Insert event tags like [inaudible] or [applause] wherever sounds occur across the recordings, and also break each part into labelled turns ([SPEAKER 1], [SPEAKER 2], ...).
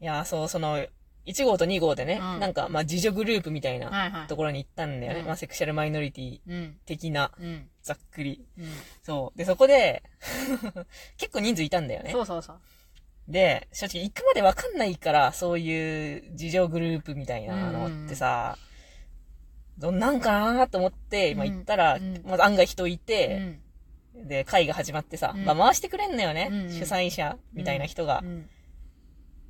[SPEAKER 1] いや、そう、その、1号と2号でね、
[SPEAKER 2] うん
[SPEAKER 1] なんか、まあ、自助グループみたいな
[SPEAKER 2] はいはい。
[SPEAKER 1] ところに行ったんだよね。
[SPEAKER 2] うん
[SPEAKER 1] まあ、セクシャルマイノリティ
[SPEAKER 2] うん。
[SPEAKER 1] 的な、
[SPEAKER 2] うん。
[SPEAKER 1] ざっくり。
[SPEAKER 2] うん。
[SPEAKER 1] そう。で、そこで、[laughs] 結構人数いたんだよね。
[SPEAKER 2] そうそうそう。
[SPEAKER 1] で、正直行くまでわかんないから、そういう事情グループみたいなのってさ、どんなんかなと思って、今行ったら、
[SPEAKER 2] うん
[SPEAKER 1] まず案外人いうて、
[SPEAKER 2] ん。
[SPEAKER 1] で、会が始まってさ、
[SPEAKER 2] うん
[SPEAKER 1] まあ回してくれんのよね、
[SPEAKER 2] うん
[SPEAKER 1] 主催者みたいな人が。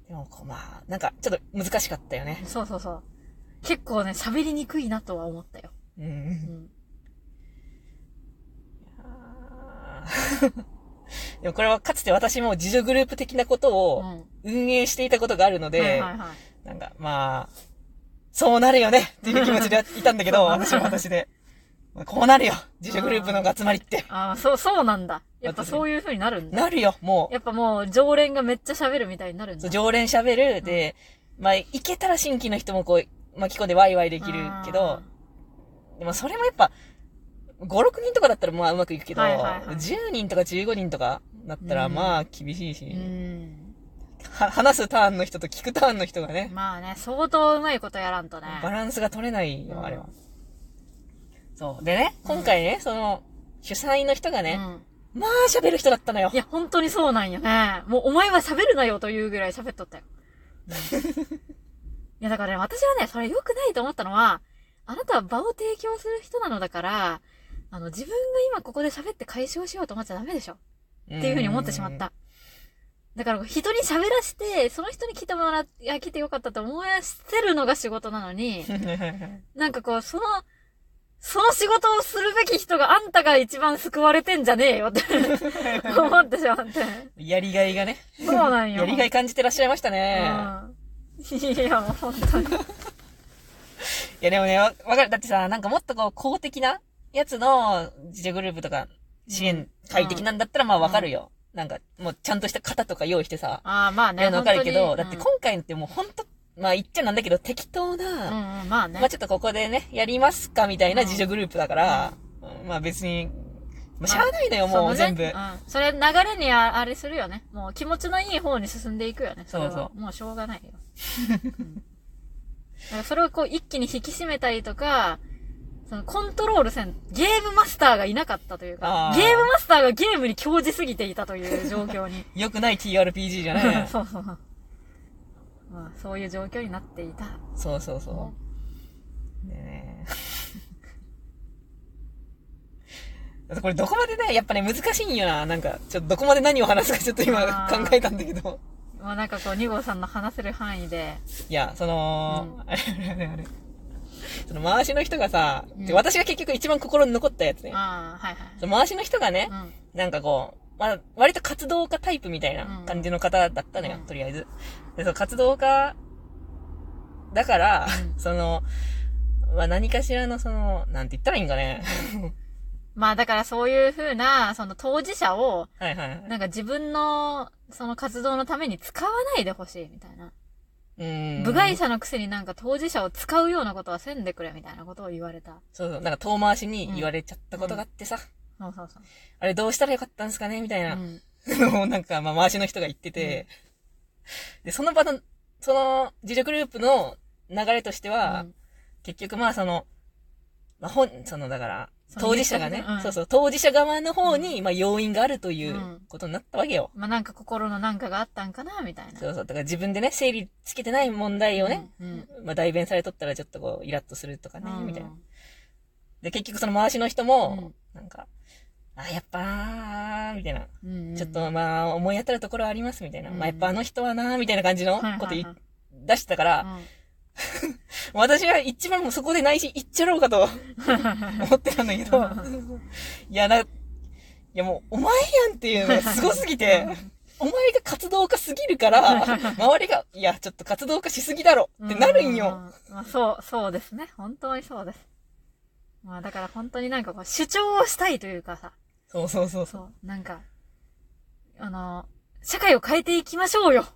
[SPEAKER 2] うん。
[SPEAKER 1] でもこう、まあ、なんか、ちょっと難しかったよね。
[SPEAKER 2] そうそうそう。結構ね、喋りにくいなとは思ったよ。
[SPEAKER 1] うん
[SPEAKER 2] う。ん。[laughs]
[SPEAKER 1] でもこれはかつて私も自助グループ的なこと
[SPEAKER 2] う
[SPEAKER 1] を
[SPEAKER 2] ん。
[SPEAKER 1] 運営していたことがあるので。なんか、まあ、そうなるよねっていう気持ちでいたんだけど、私は私で。こうなるよ自助グループの集まりって。
[SPEAKER 2] ああ、そう、そうなんだ。やっぱそういう風になるんだ。
[SPEAKER 1] なるよ、も
[SPEAKER 2] やっぱもう、常連がめっちゃ喋るみたいになるん
[SPEAKER 1] う。
[SPEAKER 2] だ。
[SPEAKER 1] そう常連喋る、で、まあ、行けたら新規の人もこう、巻き込んでワイワイできるけど、でもそれもやっぱ、5、6人とかだったらまあうまくいくけど、
[SPEAKER 2] はいはいはい
[SPEAKER 1] 10人とか15人とかだったら
[SPEAKER 2] うん
[SPEAKER 1] まあ厳しいし、
[SPEAKER 2] うん。
[SPEAKER 1] は話すターンの人と聞くターンの人がね、
[SPEAKER 2] まあね、相当うまいことやらんとね。
[SPEAKER 1] バランスが取れないよ、
[SPEAKER 2] うん
[SPEAKER 1] あれは。そう。でね、今回ね、その、主催の人がね、
[SPEAKER 2] うん。
[SPEAKER 1] まあ喋る人だったのよ
[SPEAKER 2] い。や、本当にそうなんよね。もう、お前は喋るなよというぐらい喋っとったよ。いや、だからね、私はね、それ良くないと思ったのは、あなたは場を提供する人なのだから、あの、自分が今ここで喋って解消しようと思っちゃダメでしょ。
[SPEAKER 1] って
[SPEAKER 2] いうふうに思ってしまっ。た。だから、人に喋らせて、その人に来てもらっ、いや、来てよかったと思わせるのが仕事なのに、[laughs] なんかこう、その、その仕事をするべき人があんたが一番救われてんじゃねえよって [laughs] 思ってしまって。
[SPEAKER 1] やりがいがね。
[SPEAKER 2] そうなんよ。
[SPEAKER 1] やりがい感じてらっしゃいましたね。
[SPEAKER 2] うん。いや、もう本当に。[laughs]
[SPEAKER 1] いやでもね、わわかる。だってさ、なんかもっとこう、公的なやつの自助グループとか、支援会的なんだったらまあわかるよ。なんか、もうちゃんとした型とか用意してさ、
[SPEAKER 2] ああ、まあね。
[SPEAKER 1] やるのわかるけど、だって今回ってもうほんと、まあ言っちゃなんだけど、適当な、
[SPEAKER 2] うん、うん、うん、まあね。
[SPEAKER 1] まあちょっとここでね、やりますかみたいな自助グループだから、うんまあ別に、まあしゃあないのよ、も
[SPEAKER 2] そうね
[SPEAKER 1] 全部。
[SPEAKER 2] うん。それ流れにああれするよね。もう気持ちのいい方に進んでいくよね。
[SPEAKER 1] そうそう
[SPEAKER 2] もうしょうがないよ。うんだからそれをこう一気に引き締めたりとか、そのコントロールせん、ゲームマスターがいなかったというか
[SPEAKER 1] あ、ー
[SPEAKER 2] ゲームマスターがゲームに興じすぎていたという状況に。[laughs]
[SPEAKER 1] 良くない TRPG じゃない。
[SPEAKER 2] そうそう。まあ、そういう状況になっていた。
[SPEAKER 1] そうそうそう。ねえ [laughs] これどこまでね、やっぱね、難しいんよな。なんか、ちょっとどこまで何を話すかちょっと今考えたんだけど。
[SPEAKER 2] まあなんかこう、2号さんの話せる範囲で、
[SPEAKER 1] いや、その、
[SPEAKER 2] う
[SPEAKER 1] あれあれあれあれ。その回しの人がさ、
[SPEAKER 2] うん
[SPEAKER 1] で私が結局一番心に残ったやつね。
[SPEAKER 2] ああ、はい
[SPEAKER 1] その回しの人がね、
[SPEAKER 2] はい。
[SPEAKER 1] なんかこう、まあ、割と活動家タイプみたいな感じの方だったのよ、
[SPEAKER 2] うん
[SPEAKER 1] とりあえず。で、その活動家、だから、
[SPEAKER 2] うん
[SPEAKER 1] その、まあ、何かしらのその、なんて言ったらいいんかね。
[SPEAKER 2] うん。まあだからそういう風な、その当事者を、
[SPEAKER 1] はいはいはい。
[SPEAKER 2] なんか自分の、その活動のために使わないでほしいみたいな。
[SPEAKER 1] うん。
[SPEAKER 2] 部外者のくせになんか当事者を使うようなことはせんでくれみたいなことを言われた。
[SPEAKER 1] そうそう、なんか遠回しに言われちゃったことがあってさ、
[SPEAKER 2] そうそうそう。
[SPEAKER 1] あれどうしたらよかったんですかねみたいな
[SPEAKER 2] うん。[laughs]
[SPEAKER 1] なんか、まあ、回しの人が言ってて、[laughs] で、その場の、その自助グループの流れとしては、
[SPEAKER 2] うん
[SPEAKER 1] 結局まあその、まあ、本、その、だから、当事者がね、
[SPEAKER 2] うん
[SPEAKER 1] そうそう、当事者側の方に、まあ、要因があるといううんことになったわけよ。
[SPEAKER 2] まあなんか心のなんかがあったんかなみたいな。
[SPEAKER 1] そうそう、だから自分でね、整理つけてない問題をね、
[SPEAKER 2] うん。
[SPEAKER 1] まあ、代弁されとったらちょっとこう、イラッとするとかね、
[SPEAKER 2] うん
[SPEAKER 1] みたいな。で、結局その回しの人も、
[SPEAKER 2] うん
[SPEAKER 1] なんか、あ、やっぱなー、みたいな。
[SPEAKER 2] うん。
[SPEAKER 1] ちょっとまあ、思い当たるところはあります、みたいな。
[SPEAKER 2] うん
[SPEAKER 1] まあ、やっぱあの人はなー、みたいな感じのこと言い
[SPEAKER 2] はいはいはい
[SPEAKER 1] 出したから、
[SPEAKER 2] うん
[SPEAKER 1] 私は一番もうそこで内心言っちゃろうかと思ってたんだけど、いや、な、いやもう、お前やんっていうのがすごすぎて、お前が活動家すぎるから、周りが、いや、ちょっと活動家しすぎだろってなるんよ。
[SPEAKER 2] う。まあ、そう、そうですね。本当にそうです。まあだから本当になんかこう主張をしたいというかさ、
[SPEAKER 1] そうそうそうそう。
[SPEAKER 2] そう、なんか、あの、社会を変えていきましょうよ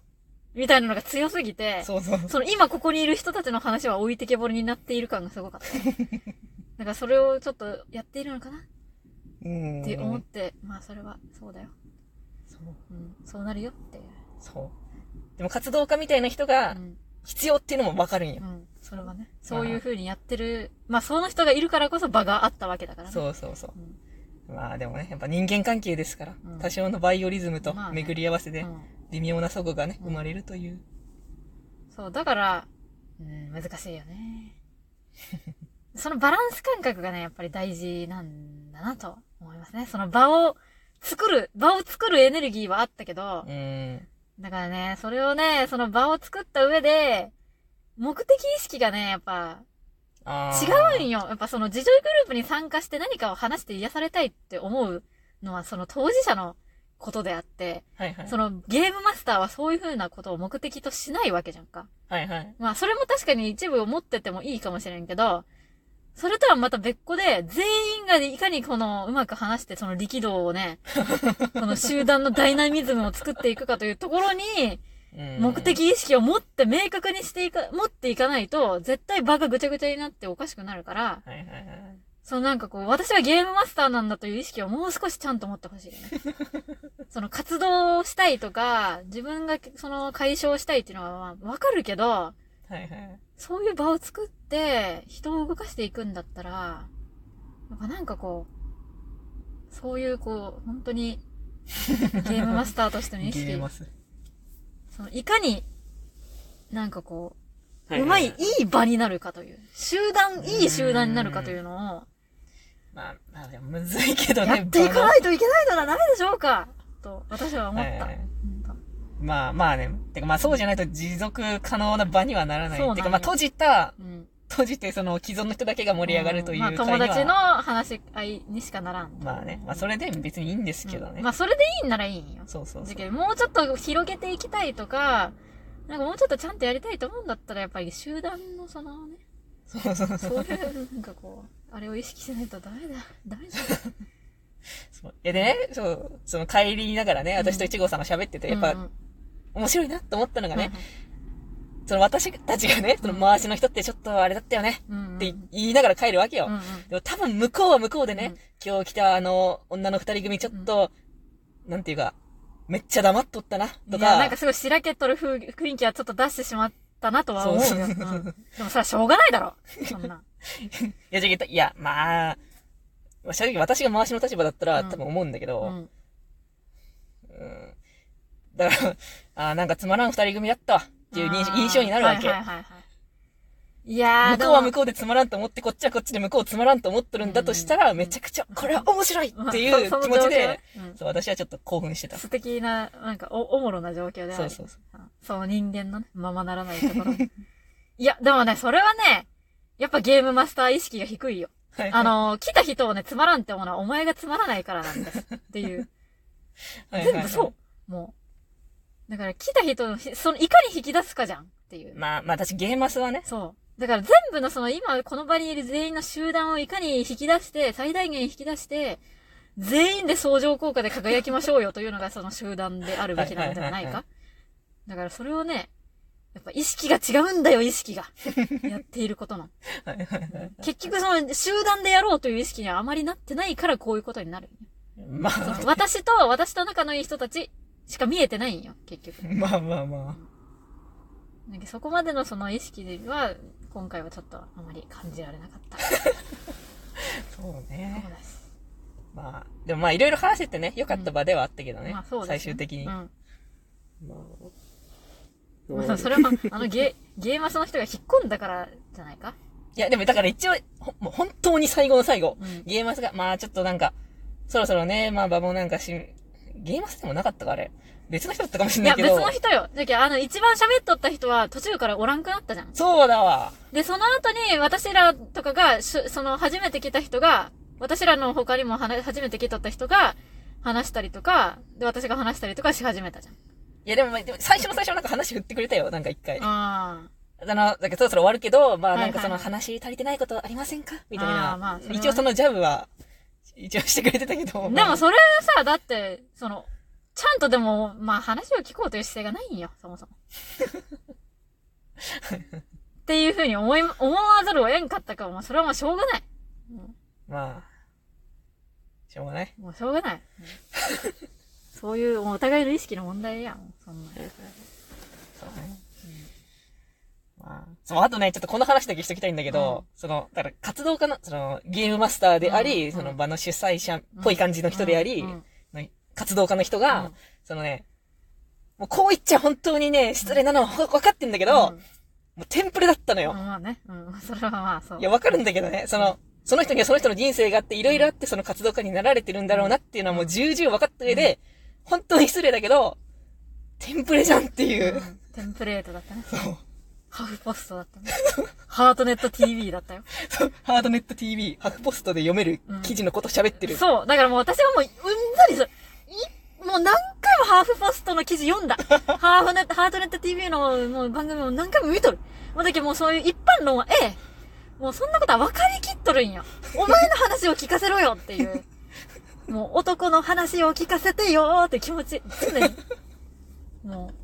[SPEAKER 2] みたいなのが強すぎて、
[SPEAKER 1] そうそう。
[SPEAKER 2] その今ここにいる人たちの話は置いてけぼりになっている感がすごかった。[laughs] だからそれをちょっとやっているのかな？
[SPEAKER 1] うん。
[SPEAKER 2] って思って、まあそれはそうだよ。
[SPEAKER 1] そう。
[SPEAKER 2] うん、そうなるよっていう。
[SPEAKER 1] そう。でも活動家みたいな人が
[SPEAKER 2] うん。
[SPEAKER 1] 必要っていうのもわかるんよ
[SPEAKER 2] う。ん。それはね。そういう風にやってる。まあ、その人がいるからこそ場があったわけだからね。
[SPEAKER 1] そうそうそう
[SPEAKER 2] う。ん。
[SPEAKER 1] まあでもね、やっぱ人間関係ですから、
[SPEAKER 2] うん
[SPEAKER 1] 多少のバイオリズムと
[SPEAKER 2] まあね
[SPEAKER 1] 巡り合わせで
[SPEAKER 2] うん
[SPEAKER 1] 微妙な齟齬がね、
[SPEAKER 2] うん
[SPEAKER 1] 生まれるという。
[SPEAKER 2] そう、だから、うん、難しいよね。[laughs] そのバランス感覚がね、やっぱり大事なんだなと思いますね。その場を作る、場を作るエネルギーはあったけど
[SPEAKER 1] う、ん。
[SPEAKER 2] だからね、それをね、その場を作った上で、目的意識がね、やっぱ
[SPEAKER 1] あ
[SPEAKER 2] 違うんよ。やっぱその自助グループに参加して何かを話して癒されたいって思うのはその当事者のことであって、
[SPEAKER 1] はいはい。
[SPEAKER 2] そのゲームマスターはそういう風なことを目的としないわけじゃんか。
[SPEAKER 1] はいはい。
[SPEAKER 2] まあ、それも確かに一部を持っててもいいかもしれんけど、それとはまた別個で、全員がいかにこの、うまく話して、その力道をね、[laughs] この集団のダイナミズムを作っていくかというところに、
[SPEAKER 1] うん
[SPEAKER 2] 目的意識を持って明確にしていか、持っていかないと、絶対場がぐちゃぐちゃになっておかしくなるから、
[SPEAKER 1] はいはいはい。
[SPEAKER 2] そのなんかこう、私はゲームマスターなんだという意識をもう少しちゃんと持ってほしいよね。[laughs] その活動をしたいとか、自分がその解消したいっていうのはまあわかるけど、
[SPEAKER 1] はいはい。
[SPEAKER 2] そういう場を作って、人を動かしていくんだったら、なんかこう、そういうこう、本当に、ゲームマスターとしての意識 [laughs]
[SPEAKER 1] ゲー、マス。
[SPEAKER 2] そのいかに、なんかこう、
[SPEAKER 1] は
[SPEAKER 2] うまい、いい場になるかという、集団、いい集団になるかというのを、
[SPEAKER 1] まあ、まあ、むずいけどね。
[SPEAKER 2] やっていかないといけないのはダメでしょうかと、私は思った。
[SPEAKER 1] まあまあね。てかまあそうじゃないと持続可能な場にはならない。
[SPEAKER 2] そう
[SPEAKER 1] てかまあ閉じた、
[SPEAKER 2] 当うん。
[SPEAKER 1] 閉じてその既存の人だけが盛り上がるという
[SPEAKER 2] まあ友達の話し合いにしかならん。
[SPEAKER 1] まあね。まあそれで別にいいんですけどね。
[SPEAKER 2] うんまあそれでいいんならいいんよ。
[SPEAKER 1] そうそうそう。
[SPEAKER 2] だけど、もうちょっと広げていきたいとか、なんかもうちょっとちゃんとやりたいと思うんだったら、やっぱり集団のそのね、
[SPEAKER 1] そうそうそう。
[SPEAKER 2] そういう、なんかこう、あれを意識しないとダメだ。ダメだ。
[SPEAKER 1] そうでね、そう、その帰りながらね、私と一号さんが喋ってて、やっぱ
[SPEAKER 2] うんうん
[SPEAKER 1] 面白いなと思ったのがね、
[SPEAKER 2] うん
[SPEAKER 1] その私たちがね、その回しの人ってちょっとあれだったよね、
[SPEAKER 2] うんうん。
[SPEAKER 1] って言いながら帰るわけよ。
[SPEAKER 2] うんうん。
[SPEAKER 1] でも多分向こうは向こうでね、
[SPEAKER 2] うん。
[SPEAKER 1] 今日来たあの女の二人組ちょっと、なんていうか、めっちゃ黙っとったな、と
[SPEAKER 2] いや、なん
[SPEAKER 1] か
[SPEAKER 2] か、すごいしらけっとる風雰囲気はちょっと出してしまったなとは思う
[SPEAKER 1] うそう。
[SPEAKER 2] うん。でもそれはしょうがないだろ。そんな。[laughs]
[SPEAKER 1] いや、じゃあいや、まあ、まあ正直私が回しの立場だったら
[SPEAKER 2] うん。
[SPEAKER 1] 多分思うんだけど、
[SPEAKER 2] うん。
[SPEAKER 1] うん。だから、あーなんかつまらん二人組だったわっていう認印象になるわけ。
[SPEAKER 2] はいはいはいはい。いやー、
[SPEAKER 1] 向こうは向
[SPEAKER 2] こ
[SPEAKER 1] こうでつまらんと思って、こっちはこっちで向こうつまらんと思ってるんだとしたら、
[SPEAKER 2] うん
[SPEAKER 1] めちゃくちゃ、これは面白いっていう [laughs] 気持ちで、、
[SPEAKER 2] うん
[SPEAKER 1] そう、私はちょっと興奮してた。
[SPEAKER 2] 素敵な、なんかお、おもろな状況である。
[SPEAKER 1] そうそうそう。
[SPEAKER 2] うんその人間のね、ままならないところ。[laughs] いや、でもね、それはね、やっぱゲームマスター意識が低いよ。
[SPEAKER 1] はい
[SPEAKER 2] あ、の、来た人をね、つまらんって思うのはお前がつまらないからなんです。っていう。[laughs]
[SPEAKER 1] はい
[SPEAKER 2] 全部そう。もう。だから来た人のひ、その、いかに引き出すかじゃんっていう。
[SPEAKER 1] まあ、まあ私ゲーマスはね、
[SPEAKER 2] そう。だから全部のその今この場にいる全員の集団をいかに引き出して、最大限引き出して、全員で相乗効果で輝きましょうよというのがその集団であるべきなのではないか。だからそれをね、やっぱ意識が違うんだよ、意識が。[laughs] やっていることの。結局その集団でやろうという意識にはあまりなってないからこういうことになる。
[SPEAKER 1] まあ、
[SPEAKER 2] 私と私と仲のいい人たちしか見えてないんよ、結局。[laughs]
[SPEAKER 1] まあまあま
[SPEAKER 2] なんかそこまでのその意識では、今回はちょっとあまり感じられなかった。
[SPEAKER 1] あ、そう
[SPEAKER 2] そう
[SPEAKER 1] ね。
[SPEAKER 2] です。
[SPEAKER 1] まあ、でもまあいろいろ話せてね、良かった場ではあったけどね、
[SPEAKER 2] まあそうです、ね。
[SPEAKER 1] 最終的に。
[SPEAKER 2] うん。
[SPEAKER 1] ま [laughs]
[SPEAKER 2] まあ、それは、あのゲ、ゲーマスの人が引っ込んだからじゃないか？
[SPEAKER 1] いや、でもだから一応、ほもう本当に最後の最後、
[SPEAKER 2] うん
[SPEAKER 1] ゲーマスが、まあちょっとなんか、そろそろね、まあ場もなんかし、ゲーマスでもなかったか、あれ。別の人だったかもし
[SPEAKER 2] いや、
[SPEAKER 1] れないけど。
[SPEAKER 2] 別の人よ。だけど、あの、一番喋っとった人は途中からおらんくなったじゃん。
[SPEAKER 1] そうだわ。
[SPEAKER 2] で、その後に、私らとかが、しその、初めて来た人が、私らの他にも初めて来とった人が、話したりとか、で、私が話したりとかし始めたじゃん。
[SPEAKER 1] いやでも、でも最初の最初なんか話振ってくれたよ、なんか一回。あ
[SPEAKER 2] あ
[SPEAKER 1] の、だけどそろそろ終わるけど、まあないんかその話足りてないことありませんか？みたい
[SPEAKER 2] あ
[SPEAKER 1] な。
[SPEAKER 2] ーまあ
[SPEAKER 1] 一応そのジャブは、一応してくれてたけど。
[SPEAKER 2] あ。で
[SPEAKER 1] まあ
[SPEAKER 2] もそれさ、だって、その、ちゃんとでも、まあ話を聞こうという姿勢がないんよ、そもそも。っていうふうに思い、思わざるを得んかったから、もうそれはもうしょうがない。うん
[SPEAKER 1] まあ、しょうがない。
[SPEAKER 2] もうしょうがない。うんそういうお互いの意識の問題やん、そんな。
[SPEAKER 1] そうね。まあ、そう、あとね、ちょっとこの話だけしときたいんだけど、その、だから活動家の、その、ゲームマスターであり、
[SPEAKER 2] うん
[SPEAKER 1] その場の主催者っぽい感じの人であり、
[SPEAKER 2] うんうん
[SPEAKER 1] の活動家の人が、
[SPEAKER 2] うん
[SPEAKER 1] そのね、もうこう言っちゃ本当にね、失礼なのは分かってんだけど、
[SPEAKER 2] うん
[SPEAKER 1] もうテンプレだったのよ。
[SPEAKER 2] まあね。うん。[laughs] それはまあそう。
[SPEAKER 1] いや、わかるんだけどね、その、その人にはその人の人生があって、いろいろあってその活動家になられてるんだろうなっていうのはもう重々分かった上で、本当に失礼だけど、テンプレじゃんっていうう。
[SPEAKER 2] んテンプレートだったね。
[SPEAKER 1] そう。
[SPEAKER 2] ハーフポストだったね。ハートネット TV だったよ。
[SPEAKER 1] そ [laughs] うハードネット TV、ハフポストで読める記事のこと喋ってる。
[SPEAKER 2] そう。だからもう私はもう、うんざりする。いもう何回もハーフポストの記事読んだ。[laughs] ハーフネット、ハートネット TV のもう番組も何回も見とる。もうだけどもうそういう一般論は、ええ。もうそんなことは分かりきっとるんよ。お前の話を聞かせろよっていう。[laughs] もう男の話を聞かせてよーって気持ち、常に。もう、
[SPEAKER 1] い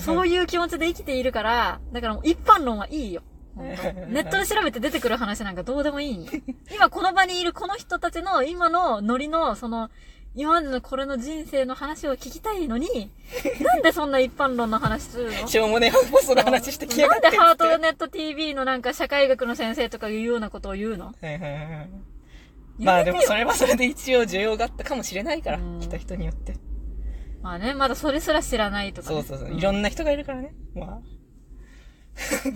[SPEAKER 2] そういう気持ちで生きているから、だからもう一般論はいいよ。[laughs] ネットで調べて出てくる話なんかどうでもいい。今この場にいるこの人たちの今のノリの、その、今までのこれの人生の話を聞きたいのに、[laughs] なんでそんな一般論の話するの？
[SPEAKER 1] しょうもねえハフポストの話してきやがって
[SPEAKER 2] なんでハートネット TV のなんか社会学の先生とかいうようなことを言うの？
[SPEAKER 1] まあでもそれはそれで一応需要があったかもしれないから
[SPEAKER 2] うん、
[SPEAKER 1] 来た人によって。
[SPEAKER 2] まあね、まだそれすら知らないとか、ね。
[SPEAKER 1] そうそうそう。いろんな人がいるからね。ま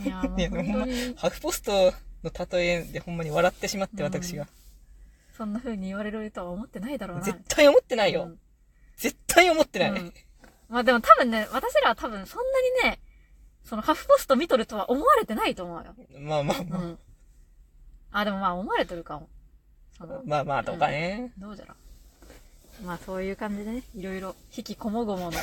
[SPEAKER 2] いや、も
[SPEAKER 1] あ。いや、ほんま [laughs] ハフポストの例えでほんまに笑ってしまって、私が。
[SPEAKER 2] そんな風に言われるとは思ってないだろうな。
[SPEAKER 1] 絶対思ってないよ
[SPEAKER 2] うん。
[SPEAKER 1] 絶対思ってない。
[SPEAKER 2] うんまあでも多分ね、私らは多分そんなにね、そのハフポスト見とるとは思われてないと思うよ。
[SPEAKER 1] まあまあま
[SPEAKER 2] うん。あ、でもまあ思われてるかも。
[SPEAKER 1] まあまあ、とかね。
[SPEAKER 2] どうじゃろう。まあそういう感じでね、いろいろ、引きこもごもの